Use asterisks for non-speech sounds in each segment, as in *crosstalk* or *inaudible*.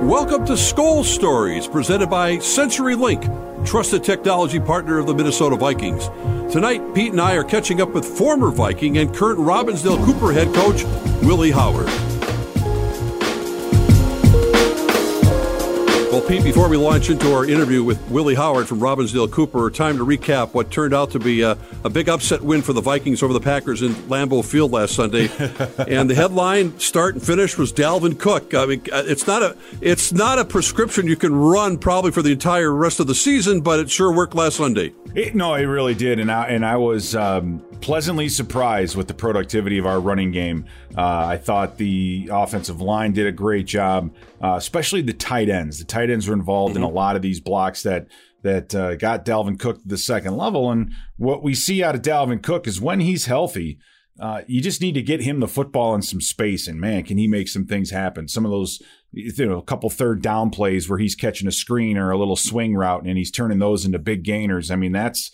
Welcome to Skol Stories, presented by CenturyLink, trusted technology partner of the Minnesota Vikings. Tonight, Pete and I are catching up with former Viking and current Robbinsdale Cooper head coach, Willie Howard. Well, Pete, before we launch into our interview with Willie Howard from Robbinsdale Cooper, time to recap what turned out to be a, a big upset win for the Vikings over the Packers in Lambeau Field last Sunday. *laughs* and the headline, start and finish, was Dalvin Cook. I mean, uh, it's not a it's not a prescription you can run probably for the entire rest of the season, but it sure worked last Sunday. It, no, it really did, and I and I was um, pleasantly surprised with the productivity of our running game. Uh, I thought the offensive line did a great job, uh, especially the tight ends. The tight ends were involved mm-hmm. in a lot of these blocks that that uh, got Dalvin Cook to the second level. And what we see out of Dalvin Cook is when he's healthy, uh, you just need to get him the football in some space, and man, can he make some things happen? Some of those, you know, a couple third down plays where he's catching a screen or a little swing route, and he's turning those into big gainers. I mean, that's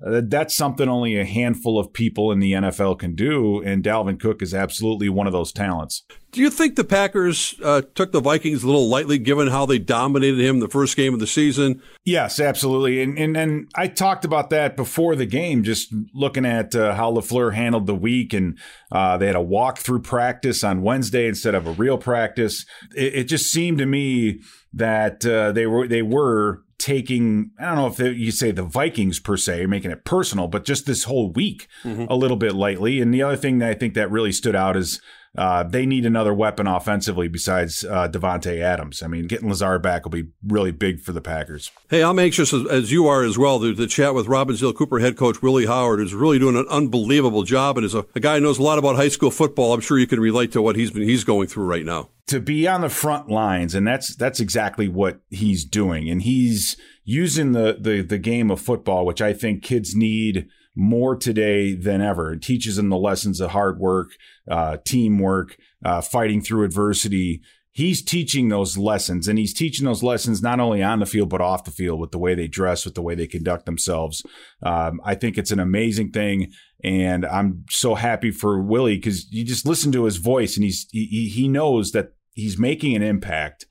that's something only a handful of people in the NFL can do, and Dalvin Cook is absolutely one of those talents. Do you think the Packers uh, took the Vikings a little lightly, given how they dominated him the first game of the season? Yes, absolutely, and and, and I talked about that before the game, just looking at uh, how LaFleur handled the week, and uh, they had a walk-through practice on Wednesday instead of a real practice. It, it just seemed to me that uh, they were they were taking I don't know if you say the Vikings per se, making it personal, but just this whole week mm-hmm. a little bit lightly. And the other thing that I think that really stood out is uh, they need another weapon offensively besides uh, Davante Adams. I mean, getting Lazard back will be really big for the Packers. Hey, I'm anxious as, as you are as well to, to, chat with Robbinsdale Cooper head coach Willie Howard, who's really doing an unbelievable job and is a, a guy who knows a lot about high school football. I'm sure you can relate to what he's been he's going through right now. To be on the front lines, and that's that's exactly what he's doing, and he's using the the the game of football, which I think kids need more today than ever. It teaches them the lessons of hard work, uh, teamwork, uh, fighting through adversity. He's teaching those lessons, and he's teaching those lessons not only on the field but off the field with the way they dress, with the way they conduct themselves. Um, I think it's an amazing thing, and I'm so happy for Willie because you just listen to his voice, and he's he, he knows that he's making an impact,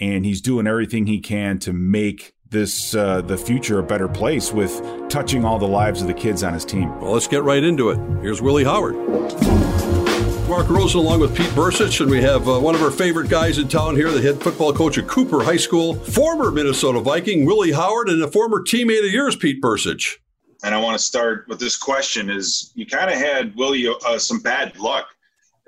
and he's doing everything he can to make this uh, the future a better place with touching all the lives of the kids on his team. Well, let's get right into it. Here's Willie Howard. Mark Rosen along with Pete Bercich, and we have uh, one of our favorite guys in town here, the head football coach at Cooper High School, former Minnesota Viking, Willie Howard, and a former teammate of yours, Pete Bercich. And I want to start with this question: Is you kind of had Willie uh, some bad luck,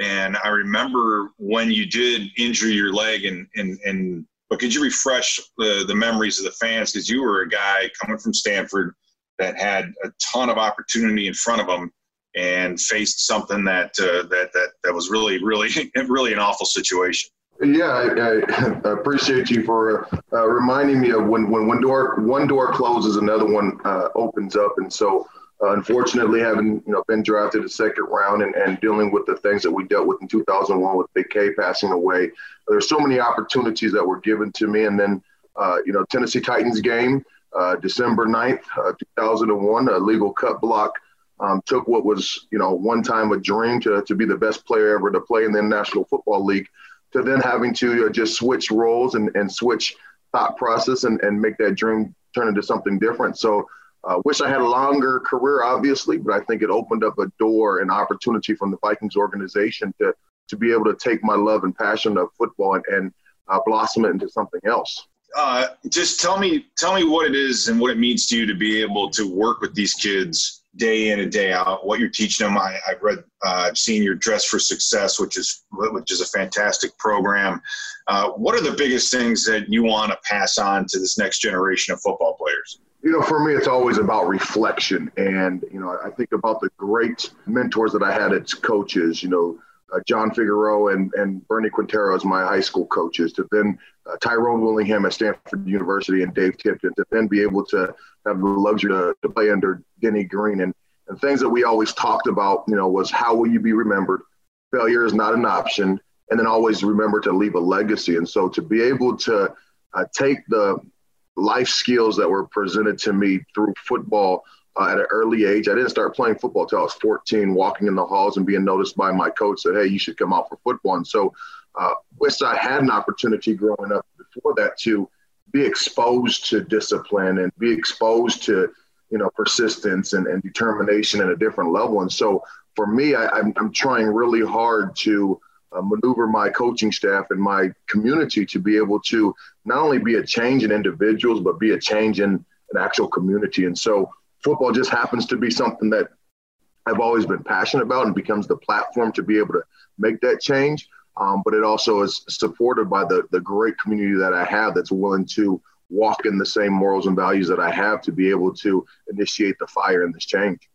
and I remember when you did injure your leg and and and but could you refresh the, the memories of the fans? Because you were a guy coming from Stanford that had a ton of opportunity in front of him and faced something that uh, that that that was really, really, *laughs* really an awful situation. Yeah, I, I *laughs* appreciate you for uh, reminding me of when, when one door one door closes, another one uh, opens up, and so uh, unfortunately, having you know been drafted the second round and, and dealing with the things that we dealt with in 2001 with Big K passing away, there's so many opportunities that were given to me. And then, uh, you know, Tennessee Titans game, uh, December 9th, uh, 2001, a legal cut block. Um, took what was, you know, one time a dream to, to be the best player ever to play in the National Football League, to then having to uh, just switch roles and, and switch thought process and, and make that dream turn into something different. So uh, wish I had a longer career, obviously, but I think it opened up a door and opportunity from the Vikings organization to to be able to take my love and passion of football and, and uh, blossom it into something else. Uh, just tell me, tell me what it is and what it means to you to be able to work with these kids day in and day out. What you're teaching them. I, have read, uh, I've seen your Dress for Success, which is which is a fantastic program. Uh, what are the biggest things that you want to pass on to this next generation of football players? You know, for me, it's always about reflection. And, you know, I think about the great mentors that I had as coaches, you know, uh, John Figueroa and, and Bernie Quintero as my high school coaches, to then uh, Tyrone Willingham at Stanford University and Dave Tipton, to then be able to have the luxury to, to play under Denny Green. And, and things that we always talked about, you know, was how will you be remembered? Failure is not an option. And then always remember to leave a legacy. And so to be able to uh, take the life skills that were presented to me through football uh, at an early age. I didn't start playing football until I was 14, walking in the halls and being noticed by my coach that, hey, you should come out for football. And so, uh, wish I had an opportunity growing up before that to be exposed to discipline and be exposed to you know persistence and, and determination at a different level. And so for me, I, I'm, I'm trying really hard to uh, maneuver my coaching staff and my community to be able to not only be a change in individuals, but be a change in an actual community. And so football just happens to be something that I've always been passionate about and becomes the platform to be able to make that change. Um, but it also is supported by the, the great community that I have that's willing to walk in the same morals and values that I have to be able to initiate the fire in this change.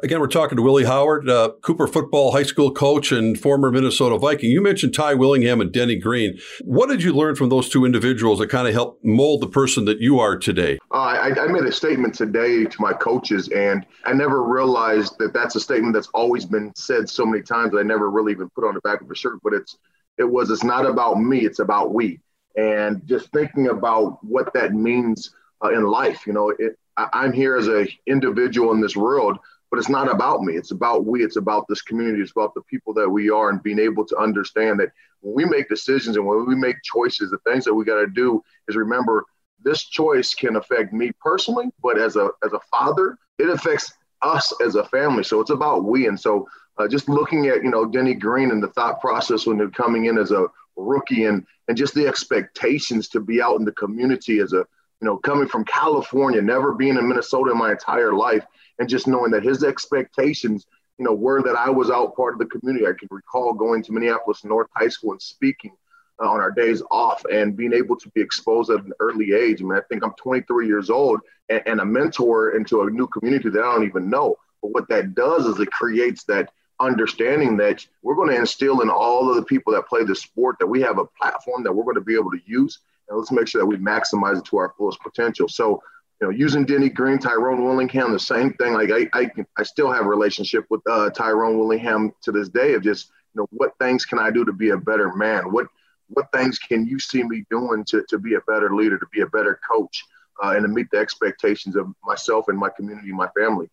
Again, we're talking to Willie Howard, uh, Cooper football high school coach and former Minnesota Viking. You mentioned Ty Willingham and Denny Green. What did you learn from those two individuals that kind of helped mold the person that you are today? Uh, I, I, made a statement today to my coaches, and I never realized that that's a statement that's always been said so many times I never really even put on the back of a shirt. But it's it was it's not about me; it's about we. And just thinking about what that means uh, in life, you know, it, I, I'm here as an individual in this world but it's not about me. It's about we. It's about this community. It's about the people that we are and being able to understand that when we make decisions and when we make choices, the things that we got to do is remember this choice can affect me personally, but as a as a father, it affects us as a family. So it's about we. And so uh, just looking at you know Denny Green and the thought process when they're coming in as a rookie and and just the expectations to be out in the community as a you know coming from California, never being in Minnesota in my entire life and just knowing that his expectations, you know, were that I was out part of the community. I can recall going to Minneapolis North High School and speaking uh, on our days off and being able to be exposed at an early age. I mean, I think I'm 23 years old and, and a mentor into a new community that I don't even know. But what that does is it creates that understanding that we're going to instill in all of the people that play the sport that we have a platform that we're going to be able to use and let's make sure that we maximize it to our fullest potential so you know, using Denny Green, Tyrone Willingham, the same thing. Like I, I, I still have a relationship with uh, Tyrone Willingham to this day of just, you know, what things can I do to be a better man? What, what things can you see me doing to, to be a better leader, to be a better coach, uh, and to meet the expectations of myself and my community, my family.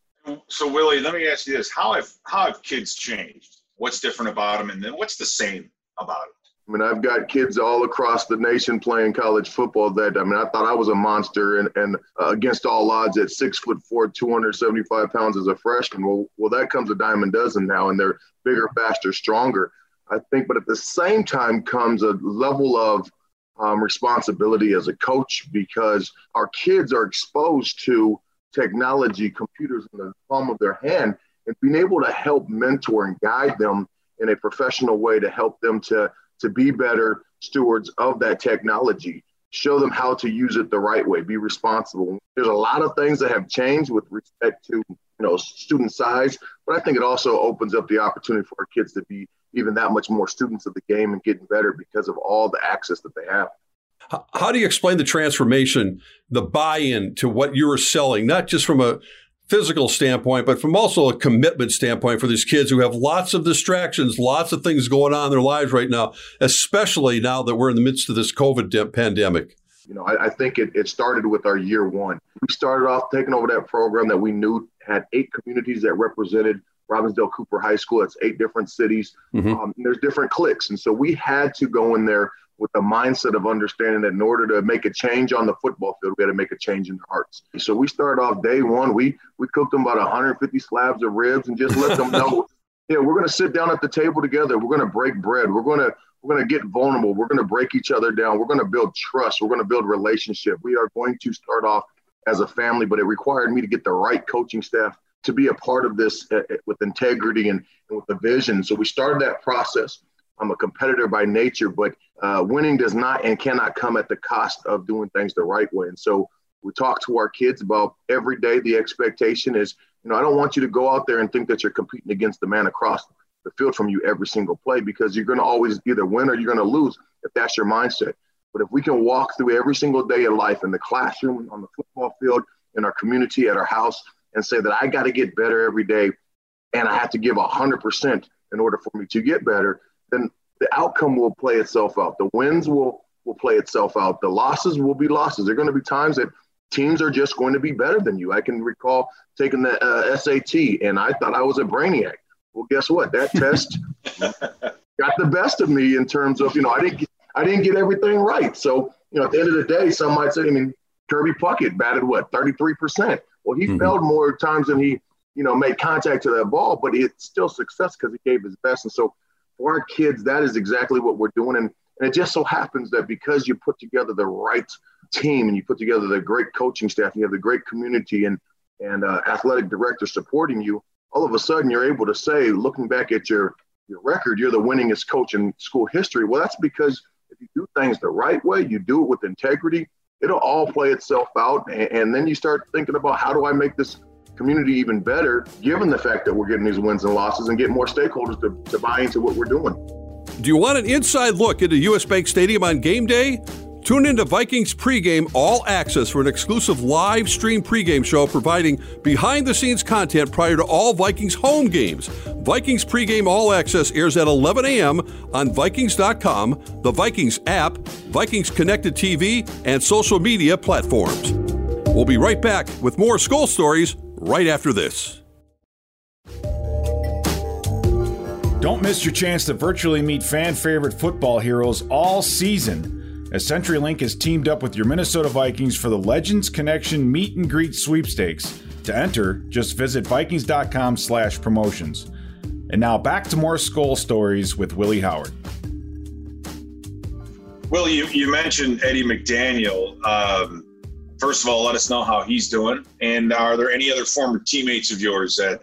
So Willie, let me ask you this: How have how have kids changed? What's different about them, and then what's the same about it? I mean, I've got kids all across the nation playing college football. That I mean, I thought I was a monster, and, and uh, against all odds, at six foot four, 275 pounds as a freshman. Well, well, that comes a dime a dozen now, and they're bigger, faster, stronger. I think, but at the same time comes a level of um, responsibility as a coach because our kids are exposed to technology, computers in the palm of their hand, and being able to help mentor and guide them in a professional way to help them to to be better stewards of that technology. Show them how to use it the right way. Be responsible. There's a lot of things that have changed with respect to you know student size but i think it also opens up the opportunity for our kids to be even that much more students of the game and getting better because of all the access that they have. How do you explain the transformation the buy-in to what you are selling not just from a physical standpoint, but from also a commitment standpoint for these kids who have lots of distractions, lots of things going on in their lives right now, especially now that we're in the midst of this COVID pandemic? You know, I, I think it, it started with our year one. We started off taking over that program that we knew had eight communities that represented Robbinsdale Cooper High School. It's eight different cities. Mm-hmm. Um, there's different cliques. And so we had to go in there with the mindset of understanding that in order to make a change on the football field, we got to make a change in their hearts. So we started off day one. We we cooked them about 150 slabs of ribs and just let them know, *laughs* yeah, we're going to sit down at the table together. We're going to break bread. We're going to we're going to get vulnerable. We're going to break each other down. We're going to build trust. We're going to build relationship. We are going to start off as a family, but it required me to get the right coaching staff to be a part of this uh, uh, with integrity and, and with the vision. So we started that process. I'm a competitor by nature, but uh, winning does not and cannot come at the cost of doing things the right way. And so we talk to our kids about every day. The expectation is, you know, I don't want you to go out there and think that you're competing against the man across the field from you every single play because you're going to always either win or you're going to lose if that's your mindset. But if we can walk through every single day of life in the classroom, on the football field, in our community, at our house, and say that I got to get better every day and I have to give 100% in order for me to get better, then the outcome will play itself out. The wins will will play itself out. The losses will be losses. There are going to be times that teams are just going to be better than you. I can recall taking the uh, SAT and I thought I was a brainiac. Well, guess what? That *laughs* test got the best of me in terms of you know I didn't get, I didn't get everything right. So you know, at the end of the day, some might say, I mean, Kirby Puckett batted what, 33%. Well, he mm-hmm. failed more times than he, you know, made contact to that ball, but it's still success because he gave his best. And so for our kids, that is exactly what we're doing. And, and it just so happens that because you put together the right team and you put together the great coaching staff, and you have the great community and, and uh, athletic director supporting you, all of a sudden you're able to say, looking back at your, your record, you're the winningest coach in school history. Well, that's because if you do things the right way, you do it with integrity, it'll all play itself out. And, and then you start thinking about how do I make this community even better, given the fact that we're getting these wins and losses and get more stakeholders to, to buy into what we're doing. Do you want an inside look into US Bank Stadium on game day? Tune into Vikings pregame all access for an exclusive live stream pregame show providing behind the scenes content prior to all Vikings home games. Vikings pregame all access airs at 11 a.m. on Vikings.com, the Vikings app, Vikings connected TV, and social media platforms. We'll be right back with more Skol stories right after this. Don't miss your chance to virtually meet fan favorite football heroes all season as CenturyLink has teamed up with your Minnesota Vikings for the Legends Connection Meet and Greet Sweepstakes. To enter, just visit vikings.com slash promotions. And now back to more Skol stories with Willie Howard. Well, you, you mentioned Eddie McDaniel. Um, first of all, let us know how he's doing. And are there any other former teammates of yours that,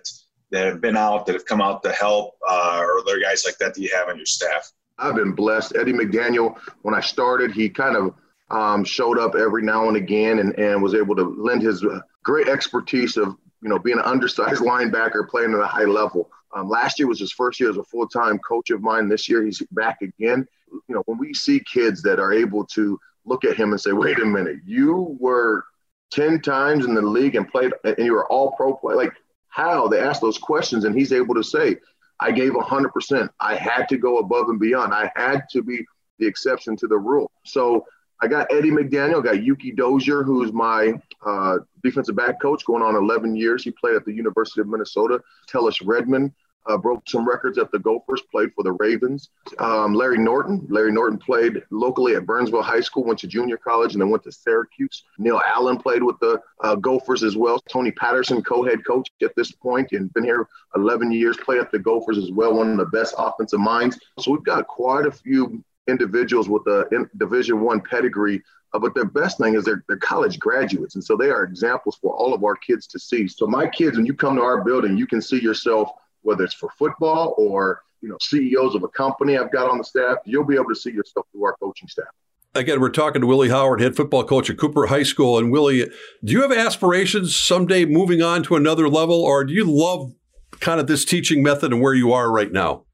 that have been out, that have come out to help, uh, or other guys like that that you have on your staff? I've been blessed. Eddie McDaniel, when I started, he kind of um, showed up every now and again and, and was able to lend his uh, great expertise of you know being an undersized *laughs* linebacker playing at a high level. Um, last year was his first year as a full time coach of mine. This year he's back again. You know when we see kids that are able to look at him and say, "Wait a minute, you were ten times in the league and played, and you were all pro play." Like how they ask those questions, and he's able to say, I gave 100%. I had to go above and beyond. I had to be the exception to the rule. So I got Eddie McDaniel, I got Yuki Dozier, who's my uh, defensive back coach going on 11 years. He played at the University of Minnesota. Tellis Redmond, uh, broke some records at the Gophers, played for the Ravens. Um, Larry Norton. Larry Norton played locally at Burnsville High School, went to junior college, and then went to Syracuse. Neil Allen played with the uh, Gophers as well. Tony Patterson, co-head coach at this point, and been here 11 years, played at the Gophers as well, one of the best offensive minds. So we've got quite a few individuals with a Division One pedigree uh, but their best thing is they're, they're college graduates. And so they are examples for all of our kids to see. So my kids, when you come to our building, you can see yourself whether it's for football or you know CEOs of a company I've got on the staff, you'll be able to see yourself through our coaching staff. Again, we're talking to Willie Howard, head football coach at Cooper High School. And Willie, do you have aspirations someday moving on to another level, or do you love kind of this teaching method and where you are right now?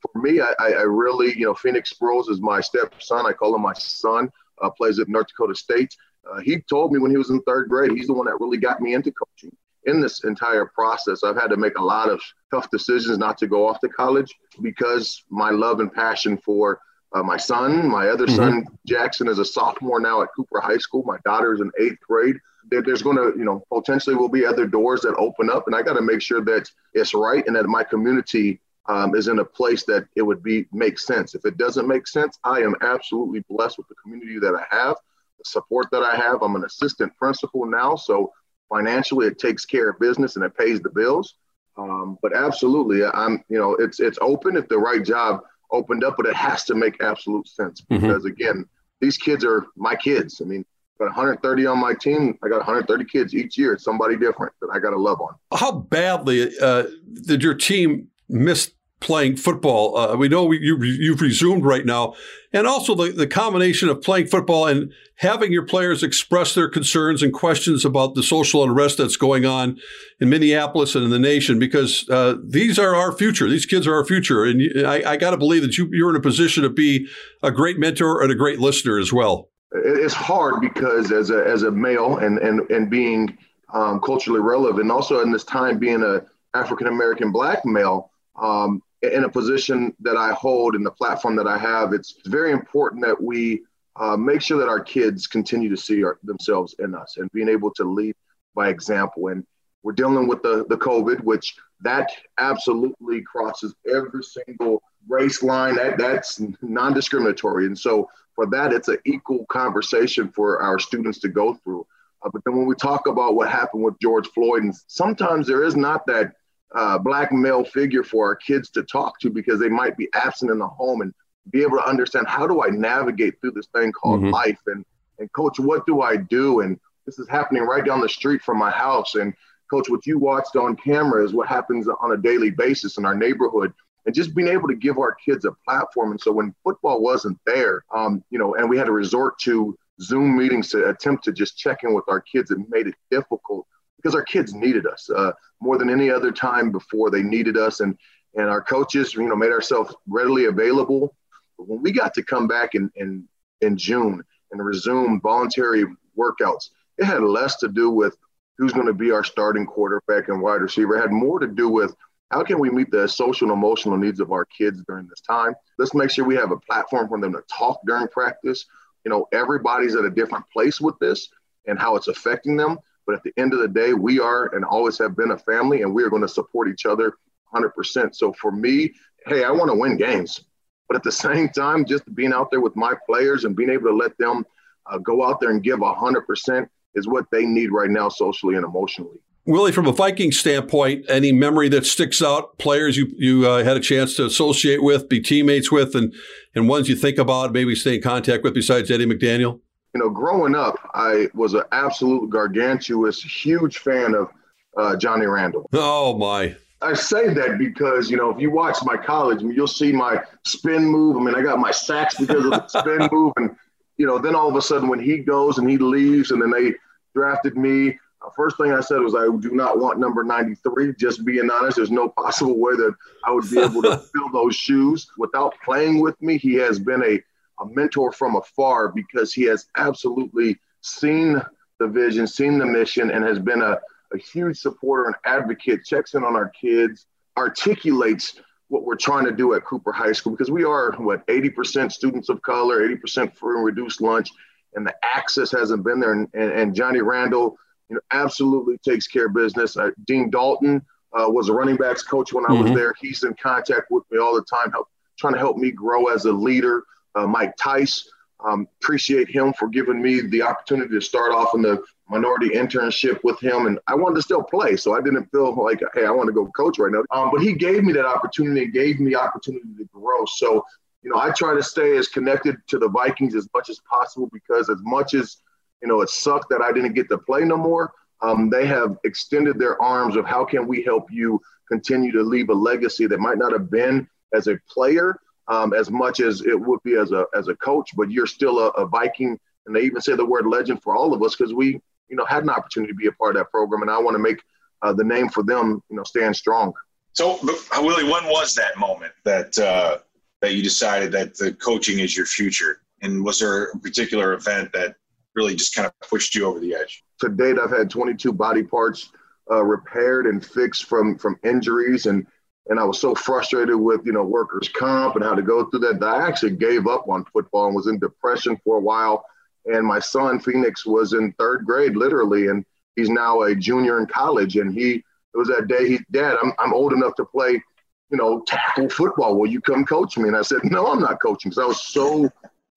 For me, I, I really, you know, Phoenix Sproles is my stepson. I call him my son. Uh, plays at North Dakota State. Uh, he told me when he was in third grade, he's the one that really got me into coaching in this entire process, I've had to make a lot of tough decisions not to go off to college because my love and passion for uh, my son, my other mm-hmm. son, Jackson, is a sophomore now at Cooper High School. My daughter is in eighth grade. There, there's going to, you know, potentially will be other doors that open up, and I got to make sure that it's right and that my community um, is in a place that it would be make sense. If it doesn't make sense, I am absolutely blessed with the community that I have, the support that I have. I'm an assistant principal now, so financially it takes care of business and it pays the bills um, but absolutely i'm you know it's it's open if the right job opened up but it has to make absolute sense mm-hmm. because mm-hmm. again these kids are my kids i mean got 130 on my team. I got 130 kids each year. It's somebody different that I got to love on. How badly uh, did your team miss playing football. Uh, we know we, you, have resumed right now. And also the, the combination of playing football and having your players express their concerns and questions about the social unrest that's going on in Minneapolis and in the nation, because uh, these are our future. These kids are our future. And I, I got to believe that you, you're in a position to be a great mentor and a great listener as well. It's hard because as a, as a male and, and, and being um, culturally relevant, also in this time being a African American black male, um, in a position that I hold and the platform that I have, it's very important that we uh, make sure that our kids continue to see our, themselves in us and being able to lead by example. And we're dealing with the, the COVID, which that absolutely crosses every single race line, that that's non-discriminatory. And so for that, it's an equal conversation for our students to go through. Uh, but then when we talk about what happened with George Floyd, and sometimes there is not that uh, black male figure for our kids to talk to because they might be absent in the home and be able to understand how do I navigate through this thing called mm-hmm. life and and coach, what do I do? And this is happening right down the street from my house. And coach, what you watched on camera is what happens on a daily basis in our neighborhood and just being able to give our kids a platform. And so when football wasn't there, um, you know, and we had to resort to Zoom meetings to attempt to just check in with our kids, it made it difficult because our kids needed us uh, more than any other time before. They needed us, and and our coaches, you know, made ourselves readily available. But when we got to come back in in, in June and resume voluntary workouts, it had less to do with who's going to be our starting quarterback and wide receiver. It had more to do with how can we meet the social and emotional needs of our kids during this time? Let's make sure we have a platform for them to talk during practice. You know, everybody's at a different place with this and how it's affecting them. But at the end of the day, we are and always have been a family, and we are going to support each other 100%. So for me, hey, I want to win games. But at the *laughs* same time, just being out there with my players and being able to let them uh, go out there and give 100% is what they need right now, socially and emotionally. Willie, from a Viking standpoint, any memory that sticks out, players you you uh, had a chance to associate with, be teammates with, and and ones you think about, maybe stay in contact with besides Eddie McDaniel? You know, growing up, I was an absolute gargantuous, huge fan of uh, Johnny Randle. Oh my! I say that because you know, if you watch my college, you'll see my spin move. I mean, I got my sacks because of the *laughs* spin move, and you know, then all of a sudden when he goes and he leaves, and then they drafted me first thing I said was I do not want number 93. Just being honest, there's no possible way that I would be able to *laughs* fill those shoes. Without playing with me, he has been a, a mentor from afar because he has absolutely seen the vision, seen the mission, and has been a, a huge supporter and advocate, checks in on our kids, articulates what we're trying to do at Cooper High School because we are, what, 80% students of color, 80% free and reduced lunch, and the access hasn't been there. And, and, and Johnny Randle – you know, absolutely takes care of business. Uh, Dean Dalton uh, was a running backs coach when I mm-hmm. was there. He's in contact with me all the time, help, trying to help me grow as a leader. Uh, Mike Tice, um, appreciate him for giving me the opportunity to start off in the minority internship with him. And I wanted to still play, so I didn't feel like, hey, I want to go coach right now. Um, but he gave me that opportunity and gave me opportunity to grow. So, you know, I try to stay as connected to the Vikings as much as possible because as much as you know, it sucked that I didn't get to play no more. Um, they have extended their arms of how can we help you continue to leave a legacy that might not have been as a player um, as much as it would be as a as a coach, but you're still a, a Viking. And they even say the word legend for all of us because we, you know, had an opportunity to be a part of that program, and I want to make uh, the name for them, you know, stand strong. So, Willie, when was that moment that uh, that you decided that the coaching is your future? And was there a particular event that really just kind of pushed you over the edge? To date, I've had 22 body parts uh, repaired and fixed from from injuries, and and I was so frustrated with you know workers' comp and how to go through that, that I actually gave up on football and was in depression for a while. And my son Phoenix was in third grade, literally, and he's now a junior in college. And he it was that day he, Dad, I'm I'm old enough to play, you know, tackle football. Will you come coach me? And I said, No, I'm not coaching because I was so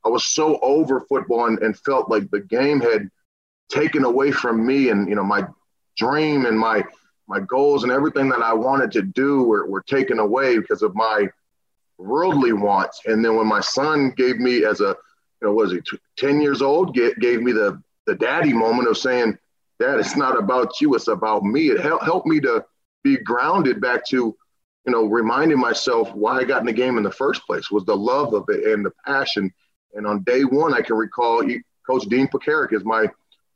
I was so over football and, and felt like the game had taken away from me and you know my dream and my my goals and everything that I wanted to do were, were taken away because of my worldly wants. And then when my son gave me as a you know was he 10 years old gave, gave me the the daddy moment of saying dad it's not about you it's about me it helped helped me to be grounded back to you know reminding myself why I got in the game in the first place was the love of it and the passion and on day one, I can recall he, Coach Dean Pekarik is my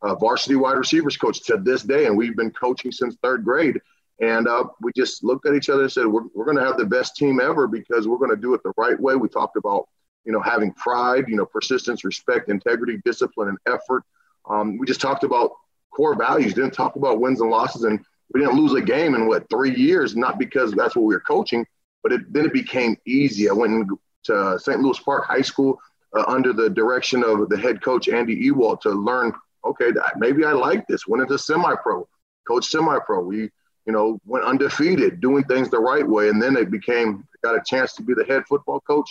uh, varsity wide receivers coach to this day, and we've been coaching since third grade. And uh, we just looked at each other and said, "We're, we're going to have the best team ever because we're going to do it the right way." We talked about, you know, having pride, you know, persistence, respect, integrity, discipline, and effort. Um, we just talked about core values. Didn't talk about wins and losses, and we didn't lose a game in what three years. Not because that's what we were coaching, but it, then it became easy. I went to St. Louis Park High School uh, under the direction of the head coach Andy Ewald to learn. Okay, maybe I like this. Went into semi-pro, coach semi-pro. We you know, went undefeated, doing things the right way. And then they became, got a chance to be the head football coach.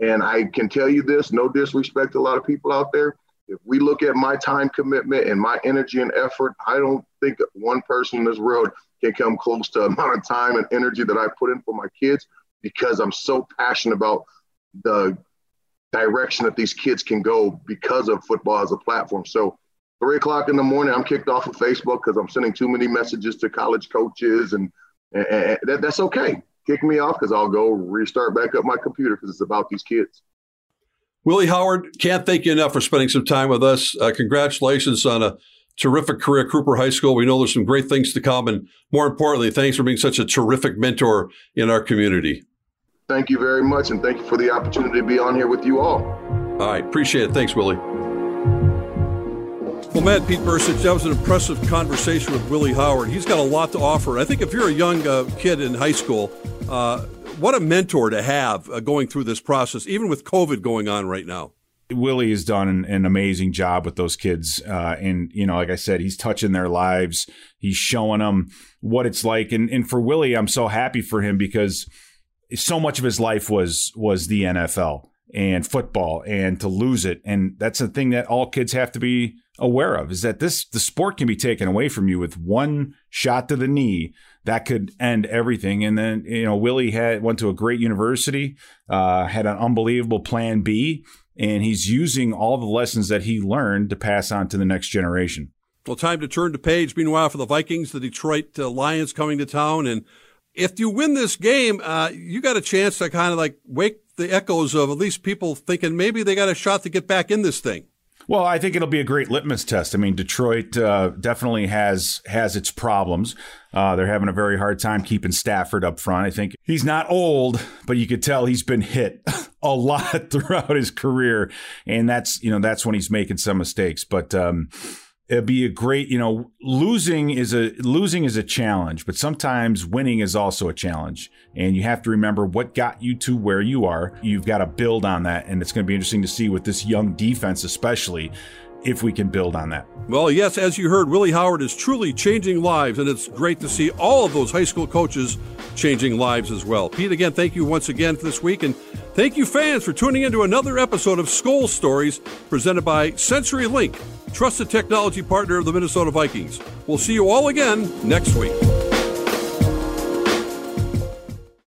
And I can tell you this, no disrespect to a lot of people out there. If we look at my time commitment and my energy and effort, I don't think one person in this world can come close to *laughs* amount of time and energy that I put in for my kids because I'm so passionate about the direction that these kids can go because of football as a platform. So three o'clock in the morning, I'm kicked off of Facebook because I'm sending too many messages to college coaches, and, and, and that, that's okay. Kick me off because I'll go restart back up my computer because it's about these kids. Willie Howard, can't thank you enough for spending some time with us. Uh, congratulations on a terrific career at Cooper High School. We know there's some great things to come. And more importantly, thanks for being such a terrific mentor in our community. Thank you very much. And thank you for the opportunity to be on here with you all. All right. Appreciate it. Thanks, Willie. Well, Matt Pete Bercich, that was an impressive conversation with Willie Howard. He's got a lot to offer. I think if you're a young uh, kid in high school, uh, what a mentor to have uh, going through this process, even with COVID going on right now. Willie has done an, an, amazing job with those kids. Uh, and, you know, like I said, he's touching their lives. He's showing them what it's like. And, and for Willie, I'm so happy for him because so much of his life was, was the NFL and football and to lose it. And that's the thing that all kids have to be aware of is that this, the sport can be taken away from you with one shot to the knee that could end everything. And then, you know, Willie had went to a great university, uh, had an unbelievable plan B and he's using all the lessons that he learned to pass on to the next generation. Well, time to turn to page. Meanwhile, for the Vikings, the Detroit uh, Lions coming to town, and if you win this game, uh, you got a chance to kind of like wake the echoes of at least people thinking maybe they got a shot to get back in this thing. Well, I think it'll be a great litmus test. I mean, Detroit uh, definitely has has its problems. Uh, they're having a very hard time keeping Stafford up front. I think he's not old, but you could tell he's been hit *laughs* a lot *laughs* throughout his career, and that's you know that's when he's making some mistakes. But um, it'd be a great you know losing is a losing is a challenge but sometimes winning is also a challenge. And you have to remember what got you to where you are. You've got to build on that and it's going to be interesting to see with this young defense especially if we can build on that. Well, yes, as you heard, Willie Howard is truly changing lives, and it's great to see all of those high school coaches changing lives as well. Pete, again, thank you once again for this week, and thank you, fans, for tuning into another episode of Skol Stories presented by CenturyLink, trusted technology partner of the Minnesota Vikings. We'll see you all again next week.